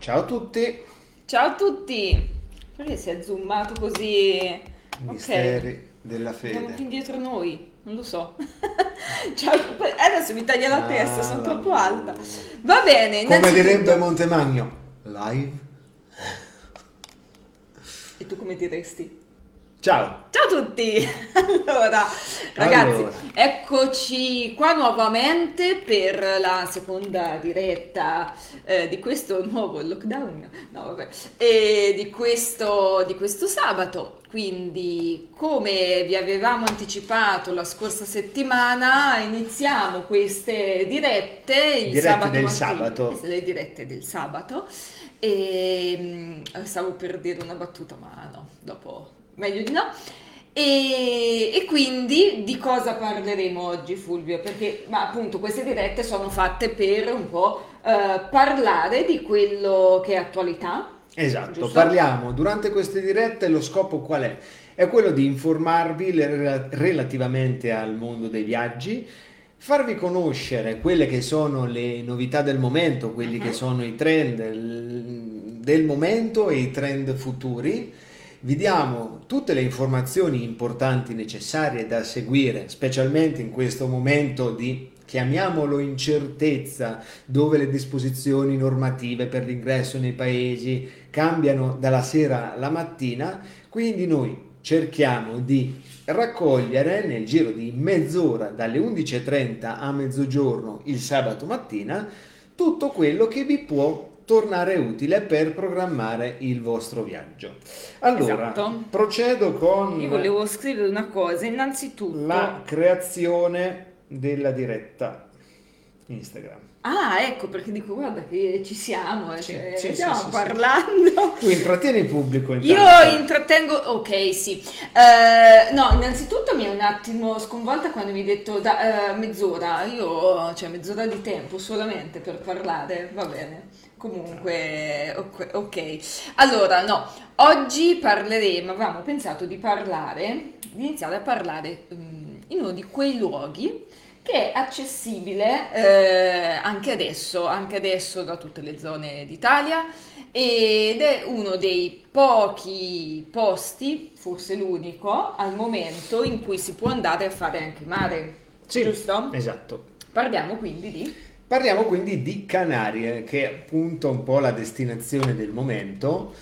Ciao a tutti, Ciao a tutti! Perché si è zoomato così? misteri della Andiamo più fede. indietro noi, non lo so. Ciao, adesso mi taglia la testa, sono Ah, troppo alta. Va bene, Come direbbe Montemagno, live. E tu come diresti? Ciao. Ciao a tutti! Allora, ragazzi, Allora. eccoci qua nuovamente per la seconda diretta eh, di questo nuovo lockdown, no vabbè, e di questo, di questo sabato. Quindi, come vi avevamo anticipato la scorsa settimana, iniziamo queste dirette il Dirette sabato del mattina, sabato. le dirette del sabato. E mm, stavo per dire una battuta, ma no, dopo meglio di no. E, e quindi di cosa parleremo oggi, Fulvio? Perché ma appunto queste dirette sono fatte per un po' eh, parlare di quello che è attualità. Esatto, Giusto? parliamo durante queste dirette, lo scopo qual è? È quello di informarvi le- relativamente al mondo dei viaggi, farvi conoscere quelle che sono le novità del momento, quelli Mhm. che sono i trend del, del momento e i trend futuri. Vi diamo tutte le informazioni importanti necessarie da seguire, specialmente in questo momento di, chiamiamolo, incertezza, dove le disposizioni normative per l'ingresso nei paesi cambiano dalla sera alla mattina. Quindi noi cerchiamo di raccogliere nel giro di mezz'ora, dalle 11.30 a mezzogiorno il sabato mattina, tutto quello che vi può tornare utile per programmare il vostro viaggio. Allora, Esatto. procedo con Io volevo scrivere una cosa, innanzitutto... la creazione della diretta Instagram. Ah, ecco perché dico, guarda che ci siamo, eh, Sì, cioè, sì, stiamo sì, parlando. Tu intrattieni il pubblico Io intanto. intrattengo, ok, sì. Eh, no, innanzitutto mi è un attimo sconvolta quando mi hai detto da, eh, mezz'ora. Io, cioè, mezz'ora di tempo solamente per parlare, va bene. Comunque, ok. Allora, no, oggi parleremo, avevamo pensato di parlare, di iniziare a parlare mm, in uno di quei luoghi che è accessibile eh, anche adesso, anche adesso da tutte le zone d'Italia ed è uno dei pochi posti, forse l'unico, al momento in cui si può andare a fare anche mare, Sì, giusto? Esatto. Parliamo quindi di... Parliamo quindi di Canarie, che è appunto un po' la destinazione del momento.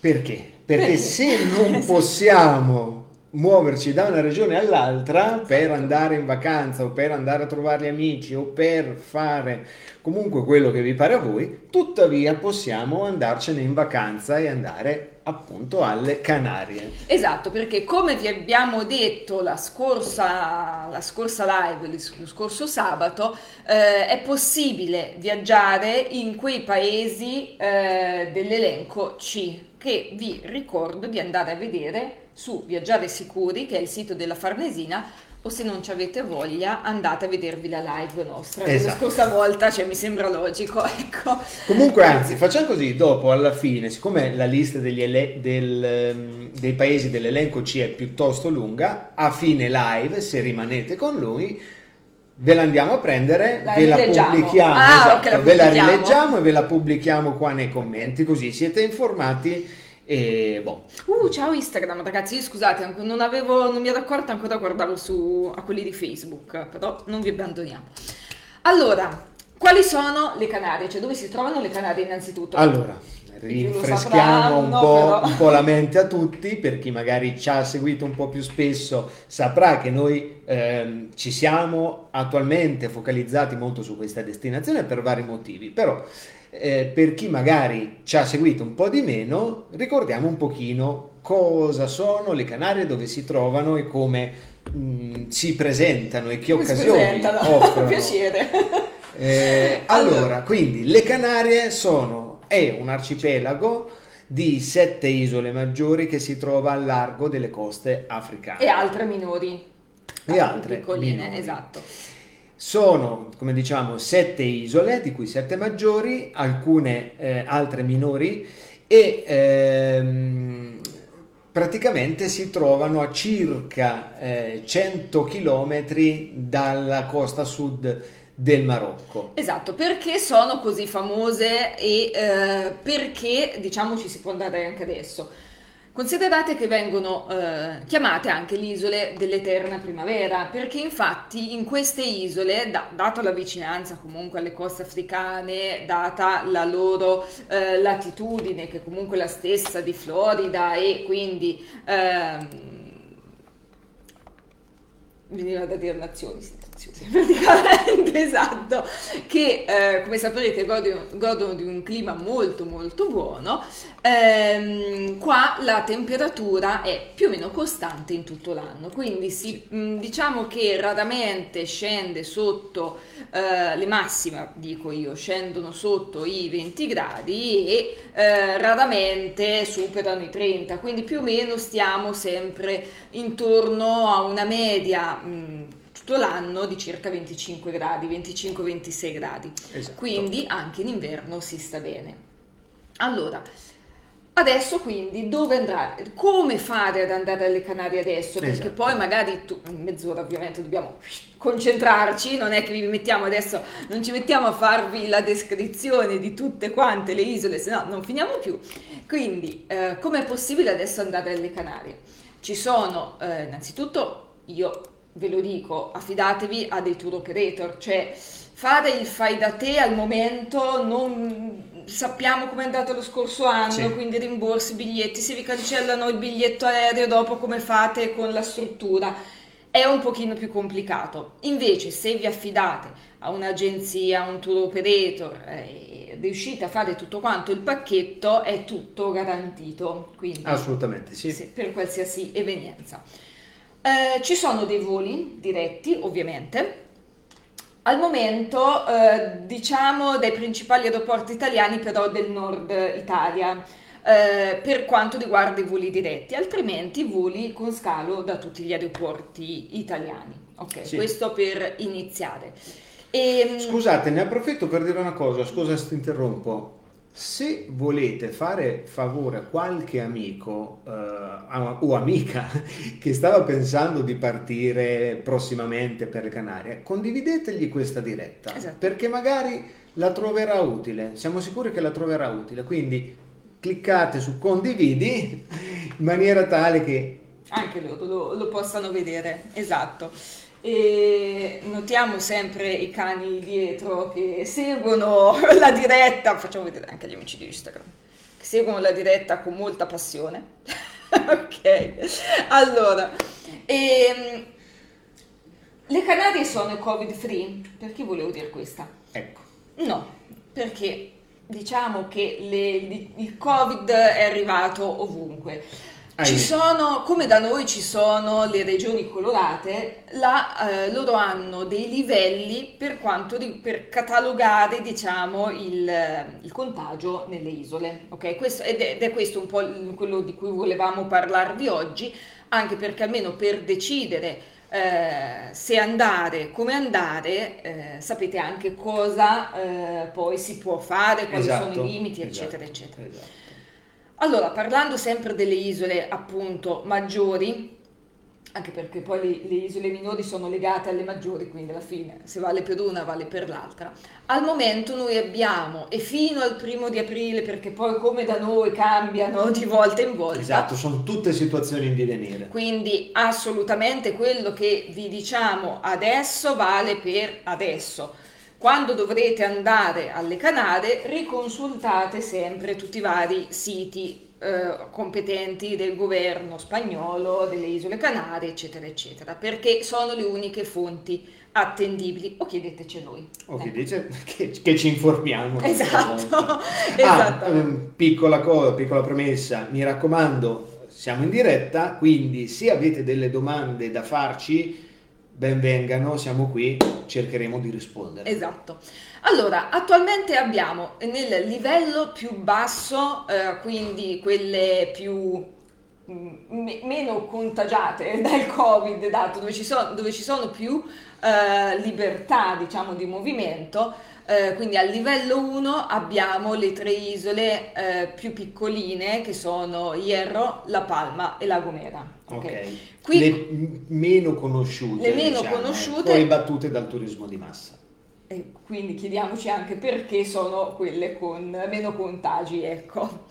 Perché? Perché se non possiamo muoverci da una regione all'altra per Esatto. andare in vacanza o per andare a trovare gli amici o per fare comunque quello che vi pare a voi, tuttavia possiamo andarcene in vacanza e andare appunto alle Canarie. Esatto, perché come vi abbiamo detto la scorsa, la scorsa live, lo scorso sabato, eh, è possibile viaggiare in quei paesi eh, dell'elenco C, che vi ricordo di andare a vedere su Viaggiare Sicuri, che è il sito della Farnesina, o se non ci avete voglia andate a vedervi la live nostra. La Esatto. scorsa volta, cioè mi sembra logico, ecco. Comunque, anzi, facciamo così, dopo alla fine, siccome la lista degli ele- del, ehm, dei paesi dell'elenco C è piuttosto lunga, a fine live, se rimanete con lui, ve la andiamo a prendere, La ve la pubblichiamo, Ah, esatto, ok, la ve la pubblichiamo. rileggiamo e ve la pubblichiamo qua nei commenti, così siete informati e boh. Uh, ciao Instagram, ragazzi. Scusate, non, avevo, non mi ero accorta ancora guardavo su a quelli di Facebook, però non vi abbandoniamo. Allora, quali sono le Canarie? Cioè, dove si trovano le Canarie innanzitutto? Allora, rinfreschiamo un po', un po' la mente a tutti, per chi magari ci ha seguito un po' più spesso saprà che noi ehm, ci siamo attualmente focalizzati molto su questa destinazione per vari motivi, però eh, per chi magari ci ha seguito un po' di meno, ricordiamo un pochino cosa sono le Canarie, dove si trovano e come mh, si presentano e che Come si occasioni offrono. Piacere. Eh, allora, quindi le Canarie sono, è un arcipelago di sette isole maggiori che si trova al largo delle coste africane. E altre minori. E altre Piccoline, minori. esatto. Sono, come diciamo, sette isole, di cui sette maggiori, alcune eh, altre minori e ehm, praticamente si trovano a circa eh, 100 km dalla costa sud del Marocco. Esatto, perché sono così famose e eh, perché diciamo ci si può andare anche adesso. Considerate che vengono eh, chiamate anche le isole dell'eterna primavera, perché infatti in queste isole, da, data la vicinanza comunque alle coste africane, data la loro eh, latitudine, che comunque è la stessa di Florida e quindi... Ehm, veniva da dire nazioni, praticamente esatto, che eh, come saprete godono, godono, di un clima molto molto buono, ehm, qua la temperatura è più o meno costante in tutto l'anno, quindi si, mh, diciamo che raramente scende sotto eh, le massime, dico io, scendono sotto i 20 gradi e eh, raramente superano i 30, quindi più o meno stiamo sempre intorno a una media mh, tutto l'anno di circa 25 gradi, 25-26 gradi. Esatto. Quindi anche in inverno si sta bene. Allora, Adesso quindi dove andare? Come fare ad andare alle Canarie adesso? Perché esatto. poi magari tu, mezz'ora ovviamente dobbiamo concentrarci, non è che vi mettiamo adesso, non ci mettiamo a farvi la descrizione di tutte quante le isole, se no non finiamo più. Quindi eh, come è possibile adesso andare alle Canarie? Ci sono eh, innanzitutto io ve lo dico, affidatevi a dei tour operator, cioè fare il fai da te al momento non sappiamo come è andato lo scorso anno, sì. quindi rimborsi, biglietti, se vi cancellano il biglietto aereo dopo come fate con la struttura è un pochino più complicato. Invece se vi affidate a un'agenzia, a un tour operator e riuscite a fare tutto quanto il pacchetto è tutto garantito. Quindi, Assolutamente sì. sì per qualsiasi evenienza. Eh, ci sono dei voli diretti, ovviamente. Al momento, eh, diciamo, dai principali aeroporti italiani, però del nord Italia, eh, per quanto riguarda i voli diretti, altrimenti voli con scalo da tutti gli aeroporti italiani. Ok, sì. questo per iniziare. E, ehm, Scusate, ne approfitto per dire una cosa, scusa se ti interrompo. Se volete fare favore a qualche amico eh, o amica che stava pensando di partire prossimamente per le Canarie, condividetegli questa diretta esatto. perché magari la troverà utile. Siamo sicuri che la troverà utile. Quindi cliccate su condividi in maniera tale che anche loro lo, lo possano vedere. Esatto e notiamo sempre i cani dietro che seguono la diretta, facciamo vedere anche gli amici di Instagram, che seguono la diretta con molta passione. ok, allora, ehm, le Canarie sono covid free? Perché volevo dire questa? Ecco. No, perché diciamo che le, il covid è arrivato ovunque. Ci sono, come da noi ci sono le regioni colorate, là, eh, loro hanno dei livelli per, quanto di, per catalogare diciamo, il, il, contagio nelle isole. Okay? Questo, ed, è, ed, è, questo un po' quello di cui volevamo parlarvi oggi, anche perché almeno per decidere eh, se andare, come andare, eh, sapete anche cosa eh, poi si può fare, quali esatto, sono i limiti, eccetera, esatto, eccetera. Esatto. Allora, parlando sempre delle isole appunto maggiori, anche perché poi le, le, isole minori sono legate alle maggiori, quindi alla fine se vale per una vale per l'altra. Al momento noi abbiamo, e fino al primo di aprile, perché poi come da noi cambiano di volta in volta. Esatto, sono tutte situazioni in divenire. Quindi assolutamente quello che vi diciamo adesso vale per adesso quando dovrete andare alle Canarie, riconsultate sempre tutti i vari siti eh, competenti del governo spagnolo, delle isole Canarie, eccetera, eccetera, perché sono le uniche fonti attendibili o chiedeteci noi. O ecco. chiedete che, che, ci informiamo. Esatto. ah, um, piccola cosa, piccola premessa, mi raccomando, siamo in diretta, quindi se avete delle domande da farci, benvengano, siamo qui, cercheremo di rispondere. Esatto. Allora, attualmente abbiamo nel livello più basso, eh, quindi quelle più mm, meno contagiate dal Covid, dato dove ci sono, dove ci sono più eh, libertà, diciamo, di movimento, eh, quindi a livello 1 abbiamo le tre isole eh, più piccoline che sono Hierro, La Palma e La Gomera. Ok. okay. Qui, le meno conosciute. Le meno diciamo, conosciute. Poi battute dal turismo di massa. e quindi chiediamoci anche perché sono quelle con meno contagi, ecco.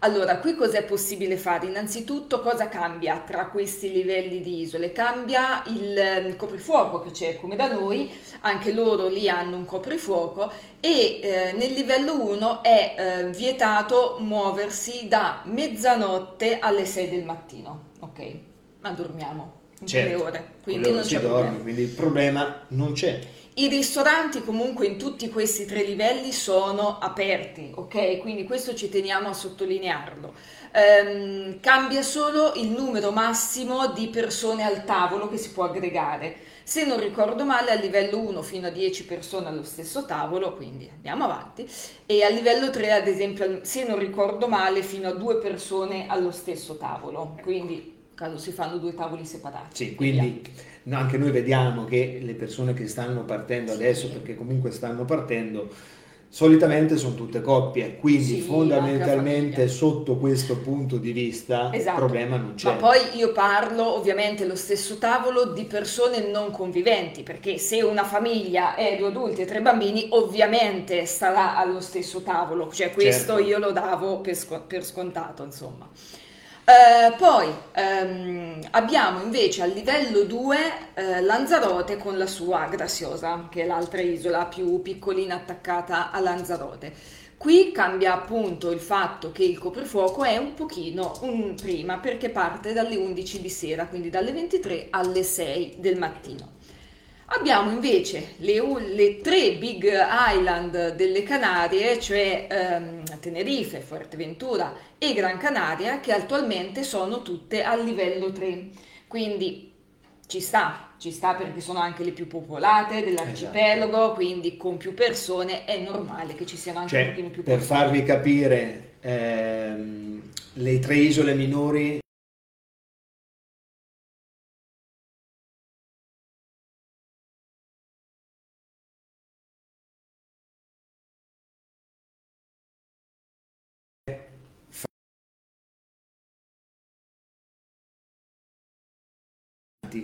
Allora, qui cos'è possibile fare? Innanzitutto cosa cambia tra questi livelli di isole? Cambia il, il coprifuoco che c'è come da noi, anche loro lì hanno un coprifuoco e eh, nel livello 1 è eh, vietato muoversi da mezzanotte alle 6 del mattino, ok? Ma dormiamo certo, ore, quindi non c'è dorme, problema. Quindi il problema non c'è. I ristoranti comunque in tutti questi tre livelli sono aperti, ok? Quindi questo ci teniamo a sottolinearlo. Ehm, cambia solo il numero massimo di persone al tavolo che si può aggregare. Se non ricordo male, a livello 1 fino a 10 persone allo stesso tavolo, quindi andiamo avanti, e a livello 3, ad esempio, se non ricordo male, fino a 2 persone allo stesso tavolo. Quindi caso si fanno due tavoli separati. Sì, quindi no, anche noi vediamo che le persone che stanno partendo sì, adesso, perché comunque stanno partendo, solitamente sono tutte coppie, quindi sì, fondamentalmente sotto questo punto di vista esatto. il problema non c'è. Ma poi io parlo ovviamente allo stesso tavolo di persone non conviventi, perché se una famiglia è due adulti e tre bambini, ovviamente starà allo stesso tavolo, cioè questo certo. io lo davo per, per scontato, insomma. Eh, poi ehm, abbiamo invece al livello 2 eh, Lanzarote con la sua Grassiosa, che è l'altra isola più piccolina attaccata a Lanzarote. Qui cambia appunto il fatto che il coprifuoco è un pochino un prima perché parte dalle 11 di sera, quindi dalle 23 alle 6 del mattino. Abbiamo invece le, le, tre big island delle Canarie, cioè ehm, Tenerife, Fuerteventura e Gran Canaria, che attualmente sono tutte al livello 3. Quindi ci sta, ci sta perché sono anche le più popolate dell'arcipelago, esatto. quindi con più persone è normale che ci siano anche cioè, un pochino più persone. Per farvi capire, ehm, le tre isole minori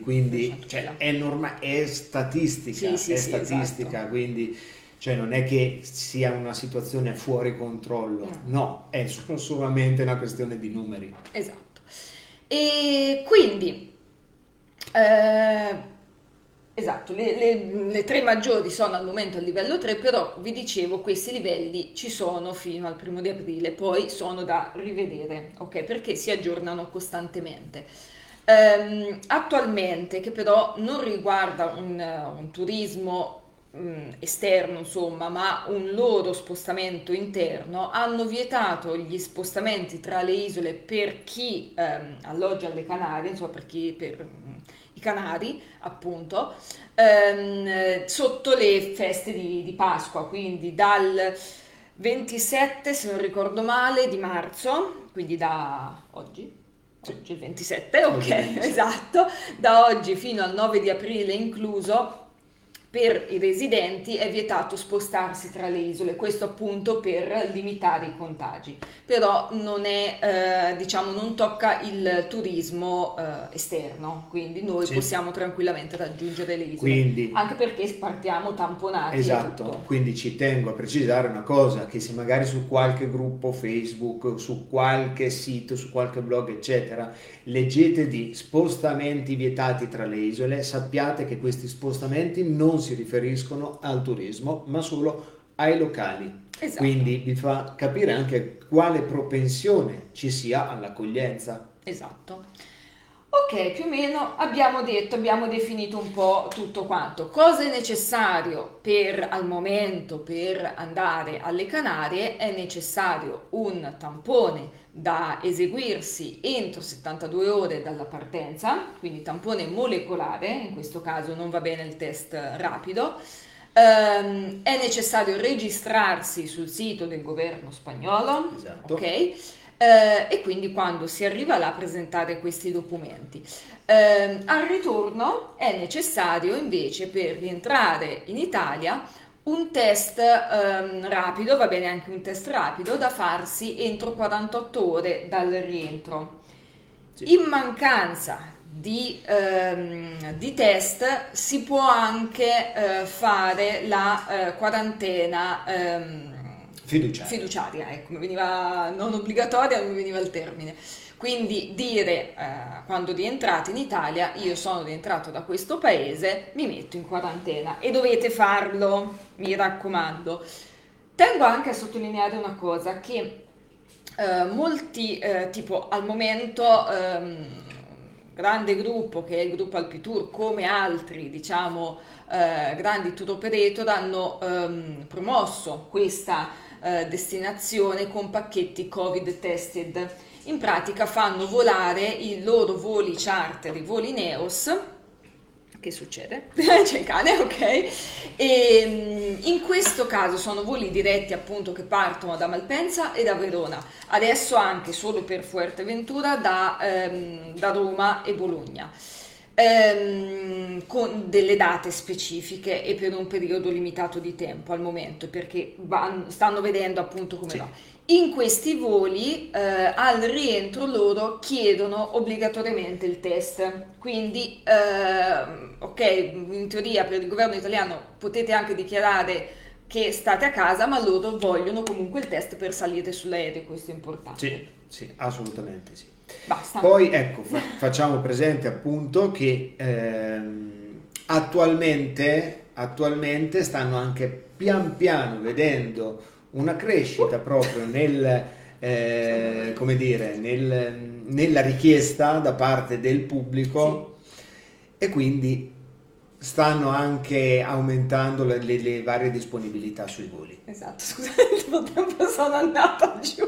quindi cioè, è, norma- è statistica, sì, è sì, statistica esatto. quindi cioè non è che sia una situazione fuori controllo, no, no è solamente una questione di numeri. Esatto. E quindi, eh, esatto, le, le, le, tre maggiori sono al momento a livello 3, però vi dicevo questi livelli ci sono fino al primo di aprile, poi sono da rivedere, ok? Perché si aggiornano costantemente. Um, attualmente, che però non riguarda un, un turismo um, esterno, insomma, ma un loro spostamento interno, hanno vietato gli spostamenti tra le isole per chi um, alloggia alle Canarie, insomma, per chi per i Canari, appunto, sotto le feste di, di Pasqua, quindi dal 27, se non ricordo male, di marzo, quindi da oggi oggi il 27, ok, esatto, da oggi fino al 9 di aprile incluso per i residenti è vietato spostarsi tra le isole, questo appunto per limitare i contagi, però non è, eh, diciamo, non tocca il turismo eh, esterno, quindi noi sì. possiamo tranquillamente raggiungere le isole, quindi, anche perché partiamo tamponati. Esatto, quindi ci tengo a precisare una cosa, che se magari su qualche gruppo Facebook, su qualche sito, su qualche blog, eccetera, leggete di spostamenti vietati tra le isole, sappiate che questi spostamenti non si riferiscono al turismo, ma solo ai locali. Esatto. Quindi vi fa capire anche quale propensione ci sia all'accoglienza. Esatto. Ok, più o meno abbiamo detto, abbiamo definito un po' tutto quanto. Cosa è necessario per al momento per andare alle Canarie? È necessario un tampone da eseguirsi entro 72 ore dalla partenza, quindi tampone molecolare, in questo caso non va bene il test rapido. Um, è necessario registrarsi sul sito del governo spagnolo, esatto. ok? Uh, e quindi quando si arriva là a presentare questi documenti. Uh, al ritorno è necessario invece per rientrare in Italia un test um, rapido, va bene anche un test rapido, da farsi entro 48 ore dal rientro. Sì. In mancanza di, ehm, di, test si può anche eh, fare la eh, quarantena ehm, fiduciaria. fiduciaria ecco, mi veniva non obbligatoria, mi veniva il termine. Quindi dire eh, quando rientrate in Italia, io sono rientrato da questo paese, mi metto in quarantena e dovete farlo, mi raccomando. Tengo anche a sottolineare una cosa che eh, molti, eh, tipo al momento, ehm, grande gruppo che è il gruppo Alpitour, come altri, diciamo, eh, grandi tour operator, hanno ehm, promosso questa eh, destinazione con pacchetti Covid tested. In pratica fanno volare i loro voli charter, i voli Neos, che succede? C'è il cane, ok? E mm, in questo caso sono voli diretti appunto che partono da Malpensa e da Verona, adesso anche solo per Fuerteventura da, ehm, da Roma e Bologna. Ehm, con delle date specifiche e per un periodo limitato di tempo al momento perché van, stanno vedendo appunto come sì. va. In questi voli eh, al rientro loro chiedono obbligatoriamente il test, quindi eh, ok, in teoria per il governo italiano potete anche dichiarare che state a casa, ma loro vogliono comunque il test per salire sull'aereo, questo è importante. Sì, sì, assolutamente sì. Basta. Poi ecco, fa- facciamo presente appunto che ehm, attualmente, attualmente stanno anche pian piano vedendo una crescita proprio nel, eh, come dire, nel, nella richiesta da parte del pubblico sì. e quindi stanno anche aumentando le, le, le, varie disponibilità sui voli. Esatto, scusate, il tempo sono andata giù.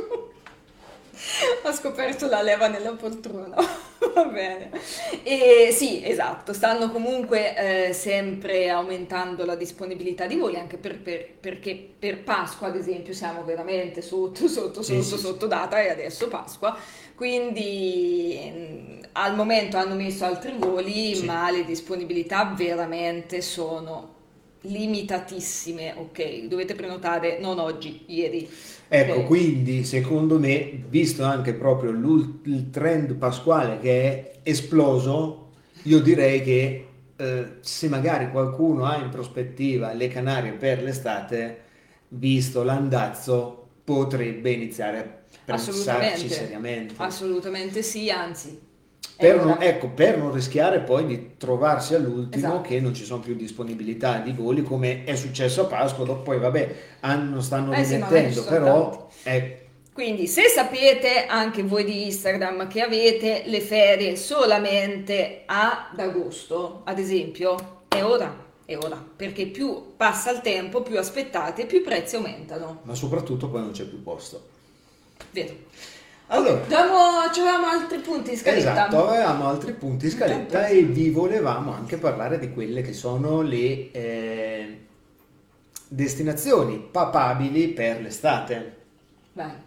Ho scoperto la leva nella poltrona, va bene. E sì, esatto, stanno comunque eh, sempre aumentando la disponibilità di voli, anche per, per, perché per Pasqua, ad esempio, siamo veramente sotto, sotto, sotto, sì, sotto data e adesso Pasqua. Quindi mh, al momento hanno messo altri voli, sì. ma le disponibilità veramente sono limitatissime, ok? Dovete prenotare non oggi, ieri. Ecco, okay. quindi secondo me, visto anche proprio il trend pasquale che è esploso, io direi che eh, se magari qualcuno ha in prospettiva le Canarie per l'estate, visto l'andazzo, potrebbe iniziare a pensarci seriamente. Assolutamente sì, anzi per non, ecco, per non, rischiare poi di trovarsi all'ultimo esatto. che non ci sono più disponibilità di voli come è successo a Pasqua, dopo poi vabbè, hanno, stanno eh rimettendo, sì, però... È... Quindi se sapete anche voi di Instagram che avete le ferie solamente ad agosto, ad esempio, è ora, è ora, perché più passa il tempo, più aspettate, più i prezzi aumentano. Ma soprattutto poi non c'è più posto. Vero. Allora, avevamo altri punti in scaletta. Esatto, avevamo altri punti in scaletta e vi volevamo anche parlare di quelle che sono le eh, destinazioni papabili per l'estate. Beh.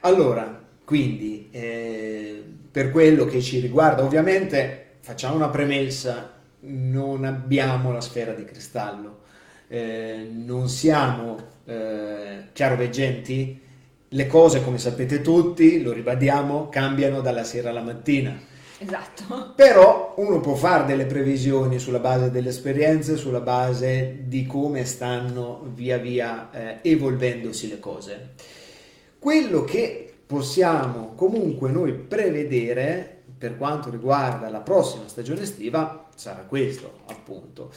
Allora, quindi, eh, per quello che ci riguarda, ovviamente facciamo una premessa, non abbiamo la sfera di cristallo, eh, non siamo eh, chiaroveggenti, le cose, come sapete tutti, lo ribadiamo, cambiano dalla sera alla mattina. Esatto. Però uno può fare delle previsioni sulla base delle esperienze, sulla base di come stanno via via eh, evolvendosi le cose. Quello che possiamo comunque noi prevedere per quanto riguarda la prossima stagione estiva sarà questo, appunto.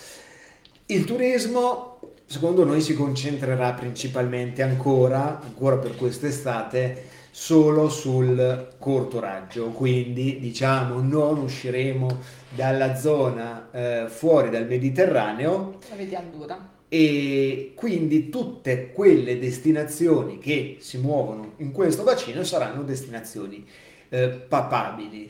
Il turismo secondo noi si concentrerà principalmente ancora, ancora per quest'estate, solo sul corto raggio, quindi diciamo non usciremo dalla zona eh, fuori dal Mediterraneo. La vediamo dura. E quindi tutte quelle destinazioni che si muovono in questo bacino saranno destinazioni eh, papabili.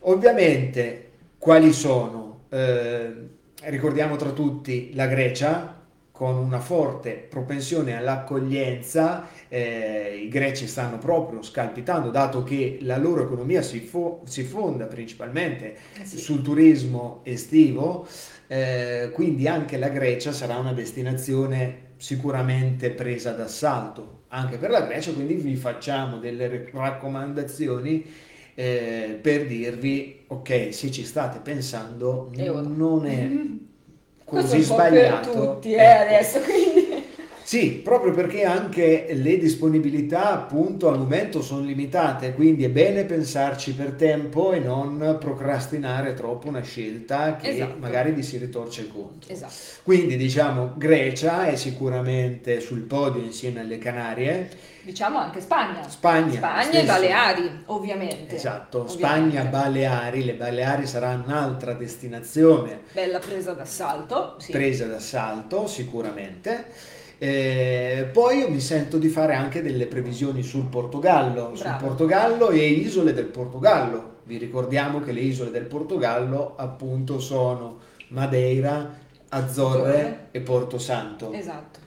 Ovviamente quali sono? Eh, ricordiamo tra tutti la Grecia, con una forte propensione all'accoglienza, eh, i greci stanno proprio scalpitando, dato che la loro economia si, fo- si fonda principalmente eh sì. sul turismo estivo, eh, quindi anche la Grecia sarà una destinazione sicuramente presa d'assalto anche per la Grecia, quindi vi facciamo delle raccomandazioni eh, per dirvi, ok, se ci state pensando, non è così sbagliato. tutti, eh, Ecco. adesso, quindi... Sì, proprio perché anche le disponibilità appunto al momento sono limitate, quindi è bene pensarci per tempo e non procrastinare troppo una scelta che Esatto. magari vi si ritorce contro. Esatto. Quindi diciamo Grecia è sicuramente sul podio insieme alle Canarie, Diciamo anche Spagna. Spagna. Spagna e. Baleari, ovviamente. Esatto, Ovviamente. Spagna, Baleari, le Baleari saranno un'altra destinazione Bella presa d'assalto, sì. presa d'assalto sicuramente. Eh, poi io mi sento di fare anche delle previsioni sul Portogallo, sul Bravo. Portogallo e isole del Portogallo. Vi ricordiamo che le isole del Portogallo appunto sono Madeira, Azzorre Azzorre. e Porto Santo, Esatto.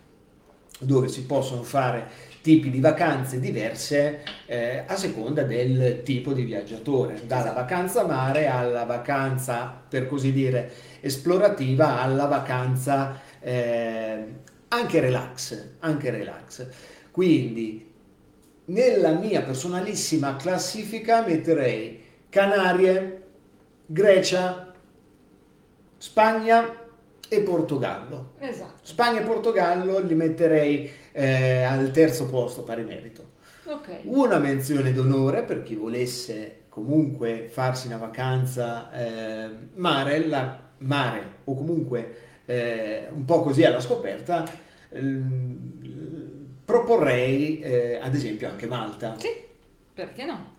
dove si possono fare tipi di vacanze diverse eh, a seconda del tipo di viaggiatore, dalla Esatto. vacanza mare alla vacanza, per così dire, esplorativa alla vacanza eh, anche relax, anche relax. Quindi nella mia personalissima classifica metterei Canarie, Grecia, Spagna e Portogallo. Esatto. Spagna e Portogallo li metterei eh, al terzo posto pari merito. Ok. Una menzione d'onore per chi volesse comunque farsi una vacanza eh, mare, la- mare o comunque eh, un po' così alla scoperta, ehm, proporrei eh, ad esempio anche Malta. Sì, perché no?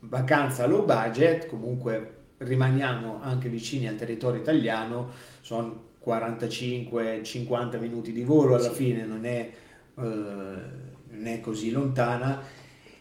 Vacanza low budget, comunque rimaniamo anche vicini al territorio italiano, sono 45-50 minuti di volo alla Sì. fine, non è, eh, non è così lontana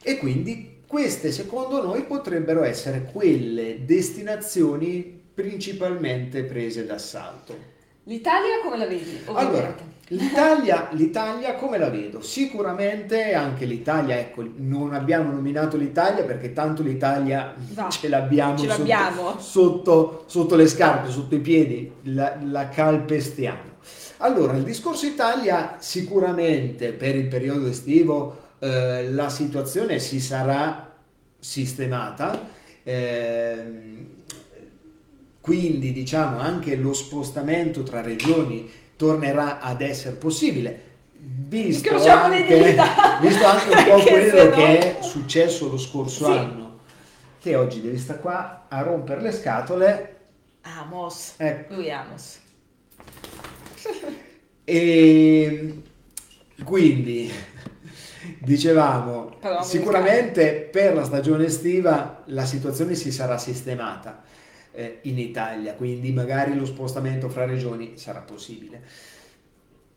e quindi queste secondo noi potrebbero essere quelle destinazioni principalmente prese d'assalto. L'Italia come la vedi? Allora, Ovviamente. l'Italia, l'Italia come la vedo? Sicuramente anche l'Italia, ecco, non abbiamo nominato l'Italia perché tanto l'Italia Va, ce l'abbiamo, ce sotto- l'abbiamo. Sotto, sotto le scarpe, sotto i piedi, la, la calpestiamo. Allora, il discorso Italia sicuramente per il periodo estivo eh, la situazione si sarà sistemata. ehm, quindi diciamo anche lo spostamento tra regioni tornerà ad essere possibile visto anche, visto anche un po' quello no- che è successo lo scorso Sì. anno che oggi devi stare qua a rompere le scatole Amos. ecco. Lui Amos. E quindi dicevamo Però sicuramente per la stagione estiva la situazione si sarà sistemata eh, in Italia, quindi magari lo spostamento fra regioni sarà possibile.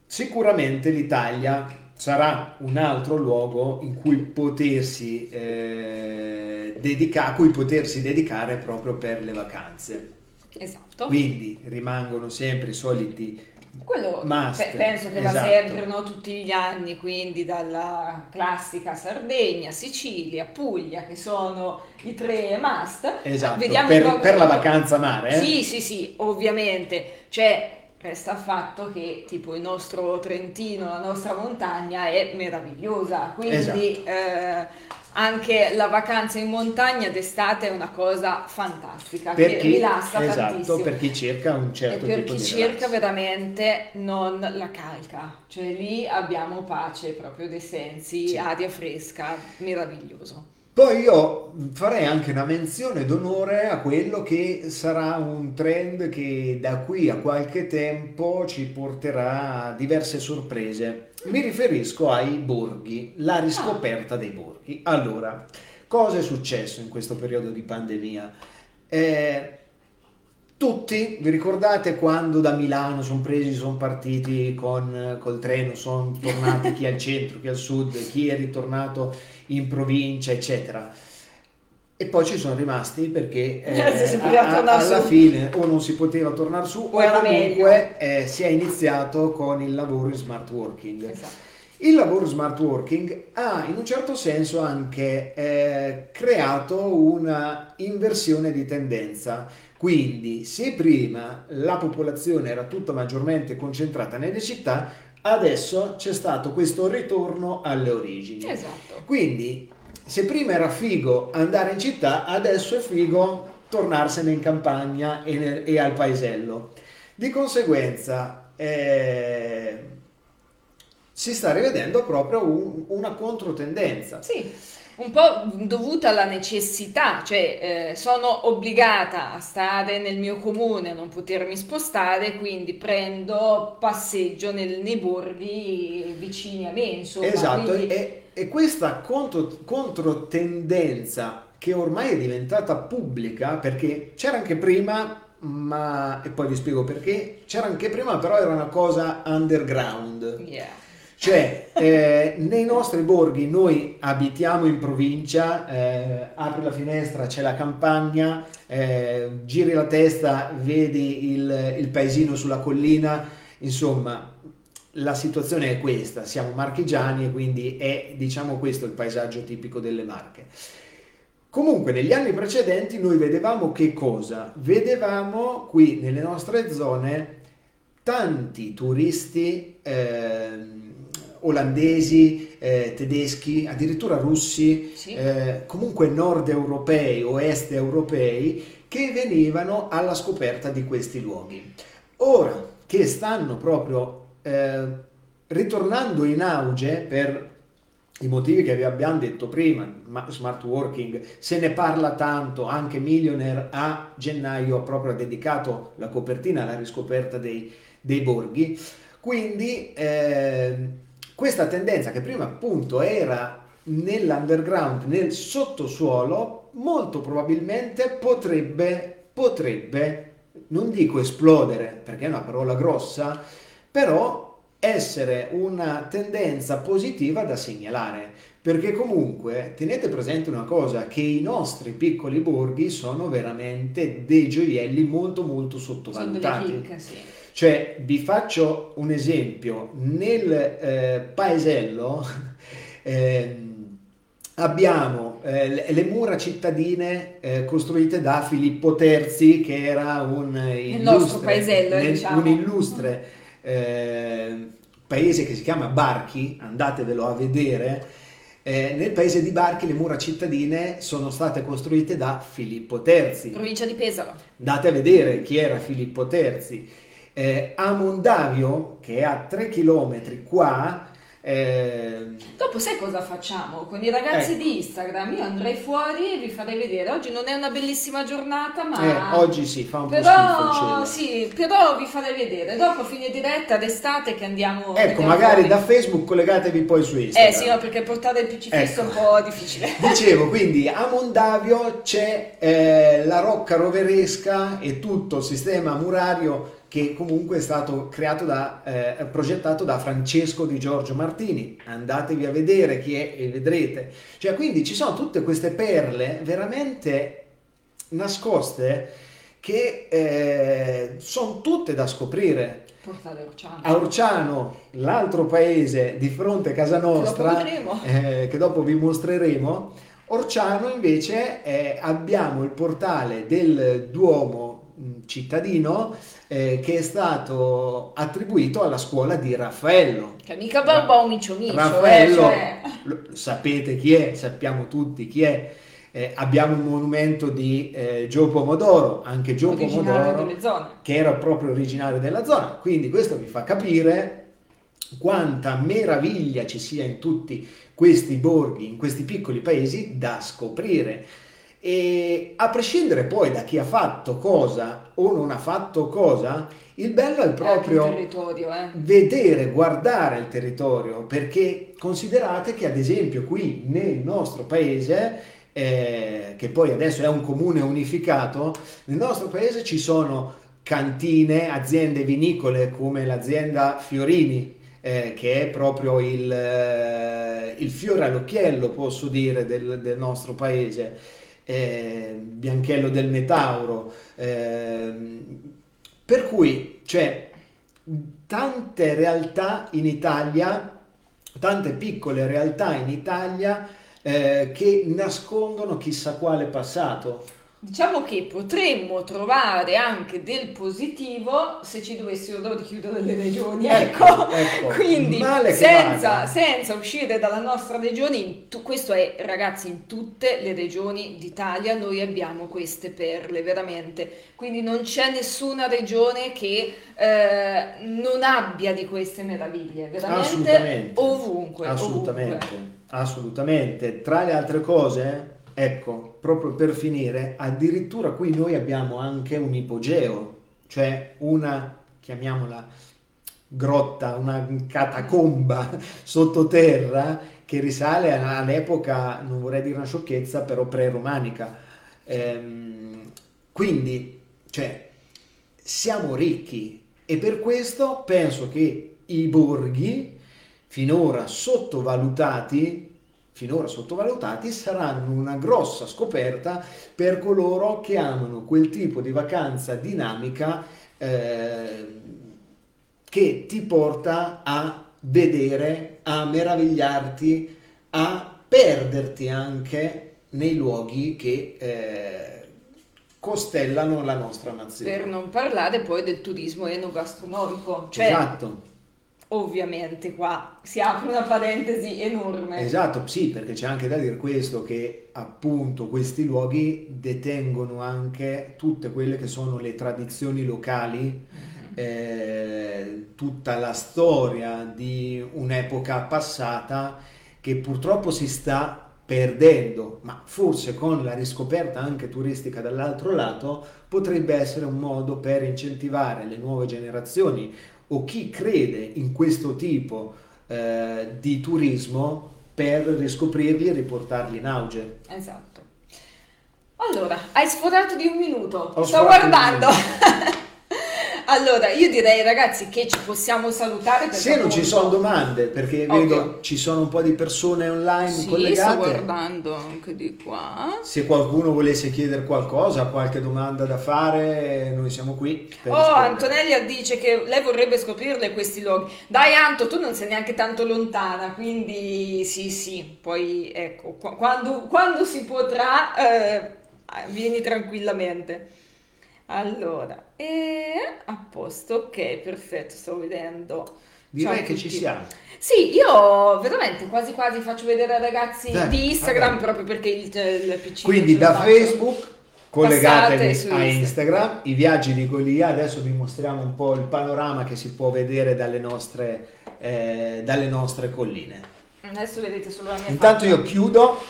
Sicuramente l'Italia sarà un altro luogo in cui potersi, eh, dedica- a cui potersi dedicare proprio per le vacanze. Esatto. Quindi rimangono sempre i soliti Quello Must, pe- penso che va esatto. sempre no, tutti gli anni, quindi dalla classica Sardegna, Sicilia, Puglia, che sono i tre must. Esatto, Vediamo per, per la vacanza mare. eh? Sì, sì, sì, ovviamente. Cioè, resta il fatto che tipo il nostro Trentino, la nostra montagna è meravigliosa, quindi Esatto. eh, anche la vacanza in montagna d'estate è una cosa fantastica, Per che chi, rilassa esatto, tantissimo. per chi cerca un E certo per tipo chi di cerca relax. veramente non la calca, cioè lì abbiamo pace proprio dei sensi, Sì. aria fresca, meraviglioso. Poi io farei anche una menzione d'onore a quello che sarà un trend che da qui a qualche tempo ci porterà a diverse sorprese. Mi riferisco ai borghi, la riscoperta dei borghi. Allora, cosa è successo in questo periodo di pandemia? Eh, tutti, vi ricordate quando da Milano sono presi, sono partiti con, col treno, sono tornati chi al centro, chi al sud, chi è ritornato in provincia, eccetera. E poi ci sono rimasti perché eh, a- tornare alla su. fine o non si poteva tornare su O o comunque eh, si è iniziato con il lavoro in smart working. Esatto. Il lavoro smart working ha in un certo senso anche eh, creato una inversione di tendenza. Quindi, se prima la popolazione era tutta maggiormente concentrata nelle città, adesso c'è stato questo ritorno alle origini. Esatto. Quindi se prima era figo andare in città, adesso è figo tornarsene in campagna e, nel, e al paesello. Di conseguenza eh, si sta rivedendo proprio un, una controtendenza. Sì, un po' dovuta alla necessità, cioè eh, sono obbligata a stare nel mio comune, a non potermi spostare, quindi prendo passeggio nel, nei borghi vicini a me. Insomma, esatto, quindi... e, e, questa contro, controtendenza che ormai è diventata pubblica, perché c'era anche prima, ma e poi vi spiego perché, c'era anche prima, però era una cosa underground. Yeah. Cioè, eh, nei nostri borghi noi abitiamo in provincia, eh, apri la finestra, c'è la campagna, eh, giri la testa, vedi il, il paesino sulla collina, insomma, la situazione è questa, siamo marchigiani e quindi è, diciamo, questo il paesaggio tipico delle Marche. Comunque negli anni precedenti noi vedevamo che cosa? Vedevamo qui nelle nostre zone tanti turisti eh, olandesi, eh, tedeschi, addirittura russi, Sì. eh, comunque nord europei o est europei che venivano alla scoperta di questi luoghi. Ora che stanno proprio eh, ritornando in auge per i motivi che vi abbiamo detto prima, ma- smart working, se ne parla tanto, anche Millionaire a gennaio proprio ha dedicato la copertina alla riscoperta dei, dei borghi, quindi eh, questa tendenza che prima appunto era nell'underground, nel sottosuolo, molto probabilmente potrebbe, potrebbe, non dico esplodere perché è una parola grossa, però essere una tendenza positiva da segnalare, perché comunque tenete presente una cosa, che i nostri piccoli borghi sono veramente dei gioielli molto molto sottovalutati. chicche, sì. Cioè, vi faccio un esempio, nel eh, paesello ehm, abbiamo eh, le- mura cittadine eh, costruite da Filippo Terzi, che era un illustre, paesello, nel- diciamo. un illustre eh, paese che si chiama Barchi, andatevelo a vedere. Eh, nel paese di Barchi le mura cittadine sono state costruite da Filippo Terzi. Provincia di Pesaro. Andate a vedere chi era Filippo Terzi. Eh, a Mondavio, che è a 3 km qua, eh, Dopo sai cosa facciamo? Con i ragazzi Ecco. di Instagram io andrei fuori e vi farei vedere. Oggi non è una bellissima giornata, ma... eh, oggi sì, fa un po' Però, cielo. sì, però vi farei vedere. Dopo fine diretta d'estate che andiamo... Ecco, magari fuori. da Facebook collegatevi poi su Instagram. Eh sì, no, perché portare il PC fisso Ecco. è un po' difficile. Dicevo, quindi a Mondavio c'è eh, la rocca roveresca e tutto il sistema murario che comunque è stato creato da, eh, progettato da Francesco di Giorgio Martini. Andatevi a vedere chi è e vedrete. Cioè, quindi ci sono tutte queste perle veramente nascoste che eh, sono tutte da scoprire. Portare Orciano. A Orciano, l'altro paese di fronte a casa nostra, Dopo eh, che dopo vi mostreremo, Orciano invece abbiamo il portale del Duomo cittadino eh, che è stato attribuito alla scuola di Raffaello. Che mica Barba o Micio Micio, Raffaello, eh, cioè... sapete chi è, sappiamo tutti chi è. Eh, abbiamo il monumento di eh, Gio Pomodoro, anche Gio originario Pomodoro che era proprio originario della zona. Quindi questo vi fa capire quanta meraviglia ci sia in tutti questi borghi, in questi piccoli paesi da scoprire. E a prescindere poi da chi ha fatto cosa o non ha fatto cosa, il bello è proprio eh. vedere, guardare il territorio, perché considerate che ad esempio qui nel nostro paese, eh, che poi adesso è un comune unificato, nel nostro paese ci sono cantine, aziende vinicole come l'azienda Fiorini, eh, che è proprio il, eh, il fiore all'occhiello, posso dire, del, del nostro paese, eh, Bianchello del Metauro. ehm, per cui, cioè, tante realtà in Italia, tante piccole realtà in Italia eh, che nascondono chissà quale passato. Diciamo che potremmo trovare anche del positivo se ci dovessero chiudere le regioni, ecco, ecco. quindi senza, senza, uscire dalla nostra regione, tu, questo è ragazzi in tutte le regioni d'Italia noi abbiamo queste perle veramente, quindi non c'è nessuna regione che eh, non abbia di queste meraviglie, veramente assolutamente, ovunque. Assolutamente, ovunque. assolutamente. Tra le altre cose Ecco, proprio per finire, addirittura qui noi abbiamo anche un ipogeo, cioè una, chiamiamola grotta, una catacomba sottoterra che risale all'epoca, non vorrei dire una sciocchezza, però pre-romanica. Ehm, quindi, cioè, siamo ricchi e per questo penso che i borghi, finora sottovalutati, finora sottovalutati saranno una grossa scoperta per coloro che amano quel tipo di vacanza dinamica eh, che ti porta a vedere, a meravigliarti, a perderti anche nei luoghi che eh, costellano la nostra nazione. Per non parlare poi del turismo enogastronomico. Cioè, esatto ovviamente qua si apre una parentesi enorme. Esatto, sì, perché c'è anche da dire questo che appunto questi luoghi detengono anche tutte quelle che sono le tradizioni locali, mm-hmm. eh, tutta la storia di un'epoca passata che purtroppo si sta perdendo, ma forse con la riscoperta anche turistica dall'altro lato potrebbe essere un modo per incentivare le nuove generazioni o chi crede in questo tipo eh, di turismo per riscoprirli e riportarli in auge. Esatto. Allora, hai sforato di un minuto. Ho Sto guardando. Allora, io direi ragazzi che ci possiamo salutare. Se non ci sono domande, perché Ovvio. vedo ci sono un po' di persone online sì, collegate. sto guardando anche di qua. Se qualcuno volesse chiedere qualcosa, qualche domanda da fare, noi siamo qui. oh, Antonella dice che lei vorrebbe scoprirle questi luoghi. Dai Anto, tu non sei neanche tanto lontana, quindi sì, sì. Poi ecco, quando, quando si potrà, eh, vieni tranquillamente. Allora, e a posto, ok, perfetto, sto vedendo. Direi Ciao che ci siamo. Sì, io veramente quasi quasi faccio vedere ai ragazzi Dai, di Instagram vabbè. proprio perché il, il PC. Quindi da Facebook collegatevi a Instagram, i viaggi di Golia, adesso vi mostriamo un po' il panorama che si può vedere dalle nostre, eh, dalle nostre colline. Adesso vedete solo la mia Intanto faccia. io chiudo.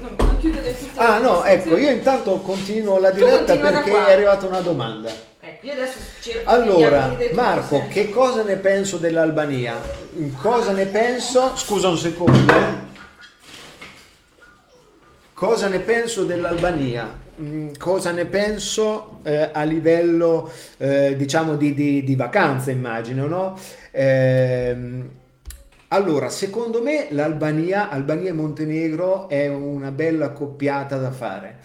Non, non chiudete tutte Ah no, ecco, io intanto continuo la diretta perché è arrivata una domanda. Ecco, io adesso cerco Allora, Marco, che cosa ne penso dell'Albania? Cosa ne penso? Scusa un secondo. Eh. Cosa ne penso dell'Albania? Mm, cosa ne penso eh, a livello, eh, diciamo, di, di, di vacanza, immagino, no? Eh, allora, secondo me l'Albania, Albania e Montenegro è una bella coppiata da fare,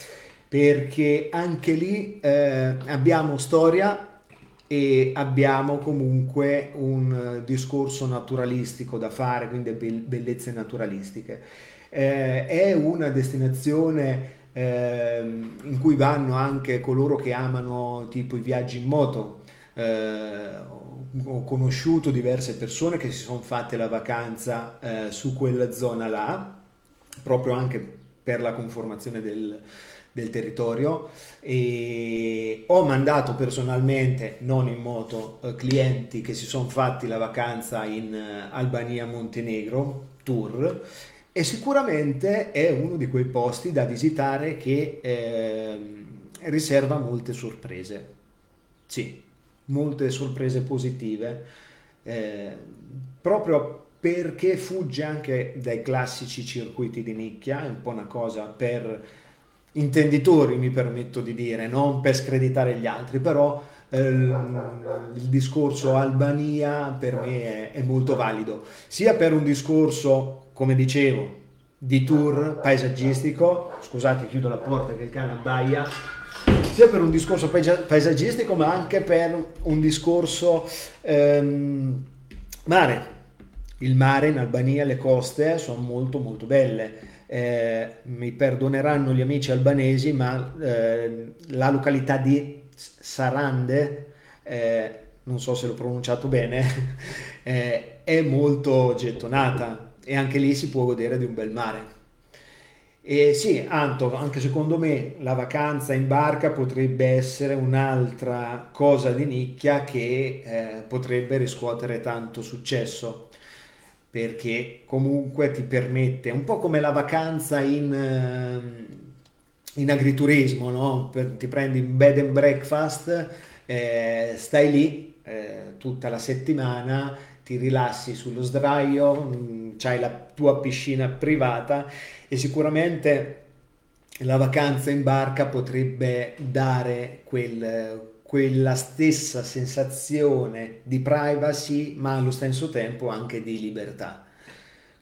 perché anche lì eh, abbiamo storia e abbiamo comunque un discorso naturalistico da fare, quindi bellezze naturalistiche. Eh, è una destinazione eh, in cui vanno anche coloro che amano tipo i viaggi in moto eh, ho conosciuto diverse persone che si sono fatte la vacanza eh, su quella zona là, proprio anche per la conformazione del, del territorio e ho mandato personalmente, non in moto, eh, clienti che si sono fatti la vacanza in eh, Albania, Montenegro, tour e sicuramente è uno di quei posti da visitare che eh, riserva molte sorprese. Sì, molte sorprese positive, eh, proprio perché fugge anche dai classici circuiti di nicchia, è un po' una cosa per intenditori mi permetto di dire, non per screditare gli altri, però eh, il discorso Albania per me è, è molto valido, sia per un discorso, come dicevo, di tour paesaggistico, scusate chiudo la porta che il cane abbaia, sia per un discorso paesaggistico ma anche per un discorso ehm, mare. Il mare in Albania, le coste sono molto molto belle. eh, mi perdoneranno gli amici albanesi, ma eh, la località di Sarande, eh, non so se l'ho pronunciato bene, eh, è molto gettonata e anche lì si può godere di un bel mare. E sì, Anto, anche secondo me la vacanza in barca potrebbe essere un'altra cosa di nicchia che eh, potrebbe riscuotere tanto successo perché comunque ti permette, un po' come la vacanza in, eh, in agriturismo, no? Per, ti prendi un bed and breakfast, eh, stai lì eh, tutta la settimana, ti rilassi sullo sdraio, mm, hai la tua piscina privata e sicuramente la vacanza in barca potrebbe dare quel, quella stessa sensazione di privacy, ma allo stesso tempo anche di libertà.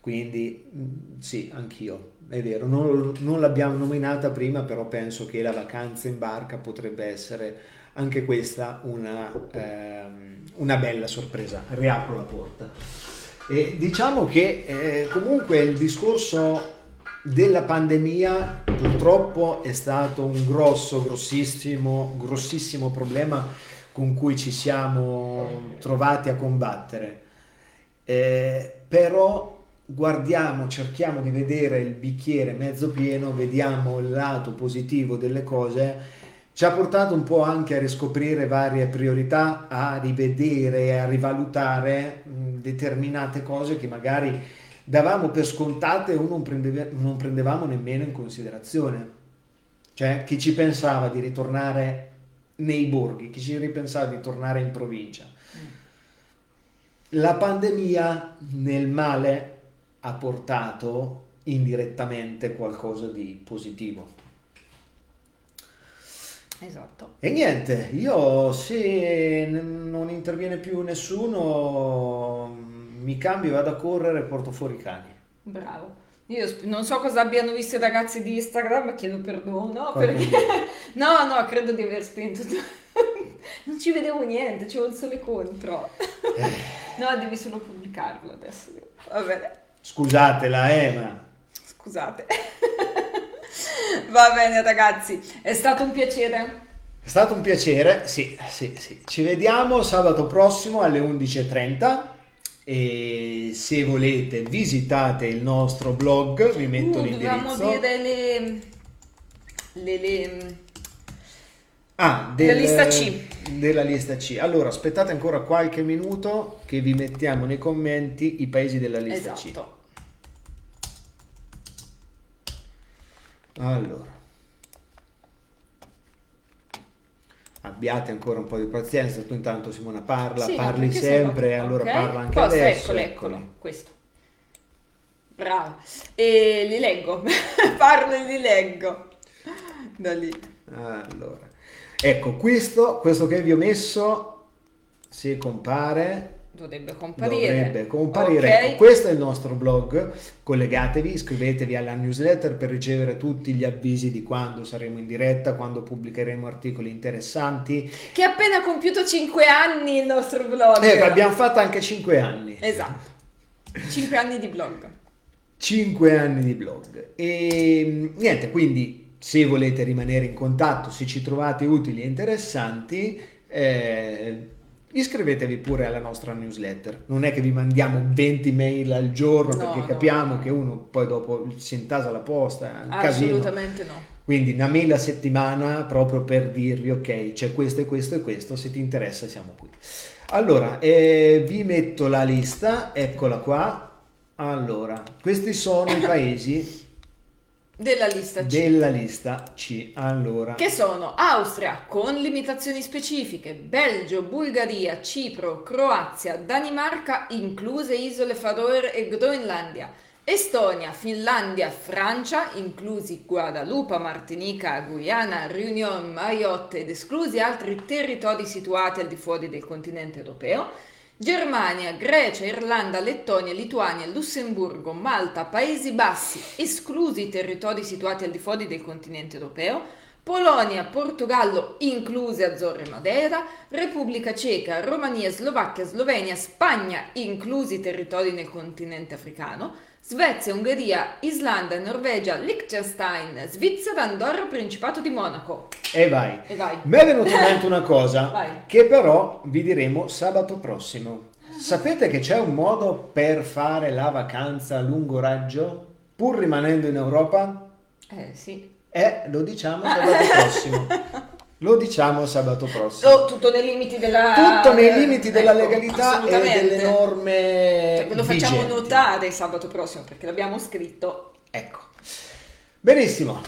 Quindi mm, sì, anch'io, è vero, non, non, l'abbiamo nominata prima, però penso che la vacanza in barca potrebbe essere anche questa una, ehm, una bella sorpresa. Riapro la porta. E diciamo che eh, comunque il discorso della pandemia purtroppo è stato un grosso, grossissimo, grossissimo problema con cui ci siamo trovati a combattere. Eh, però guardiamo, cerchiamo di vedere il bicchiere mezzo pieno, vediamo il lato positivo delle cose, ci ha portato un po' anche a riscoprire varie priorità, a rivedere a rivalutare determinate cose che magari davamo per scontate o non, prendeve, non prendevamo nemmeno in considerazione. Cioè, chi ci pensava di ritornare nei borghi, chi ci ripensava di tornare in provincia. La pandemia nel male ha portato indirettamente qualcosa di positivo. Esatto. E niente, io se non interviene più nessuno mi cambio, vado a correre e porto fuori i cani. Bravo. Io non so cosa abbiano visto i ragazzi di Instagram, chiedo perdono, perché... no, no, credo di aver spento... non ci vedevo niente, c'è il sole contro. Eh. no, devi solo pubblicarlo adesso. Va bene. Scusatela, Emma. Scusate. Va bene ragazzi, è stato un piacere. È stato un piacere, sì, sì, sì. Ci vediamo sabato prossimo alle 11.30 e se volete visitate il nostro blog, vi metto uh, l'indirizzo. Dobbiamo dire le, le, le... Ah, del, lista C. Della lista C. Allora, aspettate ancora qualche minuto che vi mettiamo nei commenti i paesi della lista esatto. C. Allora. abbiate ancora un po' di pazienza, tu intanto Simona parla, sì, parli sempre, e allora okay. parla anche Posso, adesso. Eccolo, eccolo, questo. Bravo. E li leggo, parlo e li leggo. Da lì. Allora, ecco, questo, questo che vi ho messo, se compare, Dovrebbe comparire. Dovrebbe comparire. Okay. Ecco, questo è il nostro blog. Collegatevi, iscrivetevi alla newsletter per ricevere tutti gli avvisi di quando saremo in diretta, quando pubblicheremo articoli interessanti. Che ha appena compiuto 5 anni il nostro blog. Eh, abbiamo fatto anche 5 anni. Esatto. 5 anni di blog. 5 anni di blog. E niente, quindi se volete rimanere in contatto, se ci trovate utili e interessanti, eh, iscrivetevi pure alla nostra newsletter. Non è che vi mandiamo 20 mail al giorno no, perché no, capiamo che uno poi dopo si intasa la posta. Assolutamente casino. no. Quindi una mail a settimana proprio per dirvi ok, c'è questo e questo e questo, se ti interessa siamo qui. Allora, eh, vi metto la lista, eccola qua. Allora, questi sono i paesi della lista C. Della lista C, allora. Che sono Austria con limitazioni specifiche, Belgio, Bulgaria, Cipro, Croazia, Danimarca, incluse Isole Faroe e Groenlandia, Estonia, Finlandia, Francia, inclusi Guadalupe, Martinica, Guyana, Réunion, Mayotte ed esclusi altri territori situati al di fuori del continente europeo, Germania, Grecia, Irlanda, Lettonia, Lituania, Lussemburgo, Malta, Paesi Bassi, esclusi i territori situati al di fuori del continente europeo, Polonia, Portogallo, incluse Azzorre e Madeira, Repubblica Ceca, Romania, Slovacchia, Slovenia, Spagna, inclusi i territori nel continente africano, Svezia, Ungheria, Islanda, Norvegia, Liechtenstein, Svizzera, Andorra, Principato di Monaco. E vai. E vai. Mi è venuta in mente una cosa Vai. che però vi diremo sabato prossimo. Sapete che c'è un modo per fare la vacanza a lungo raggio pur rimanendo in Europa? Eh sì. Eh, lo diciamo sabato prossimo. Lo diciamo sabato prossimo. Oh, tutto nei limiti della... Tutto nei limiti della Ecco, legalità e delle norme Cioè, ve lo facciamo vigenti. notare sabato prossimo perché l'abbiamo scritto. Ecco. Benissimo.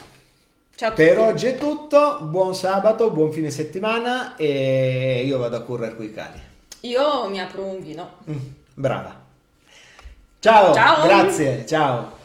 Ciao. Per oggi è tutto. Buon sabato, buon fine settimana e io vado a correre coi cani. Io mi apro un vino. Mm, brava. Ciao, Ciao. grazie, ciao.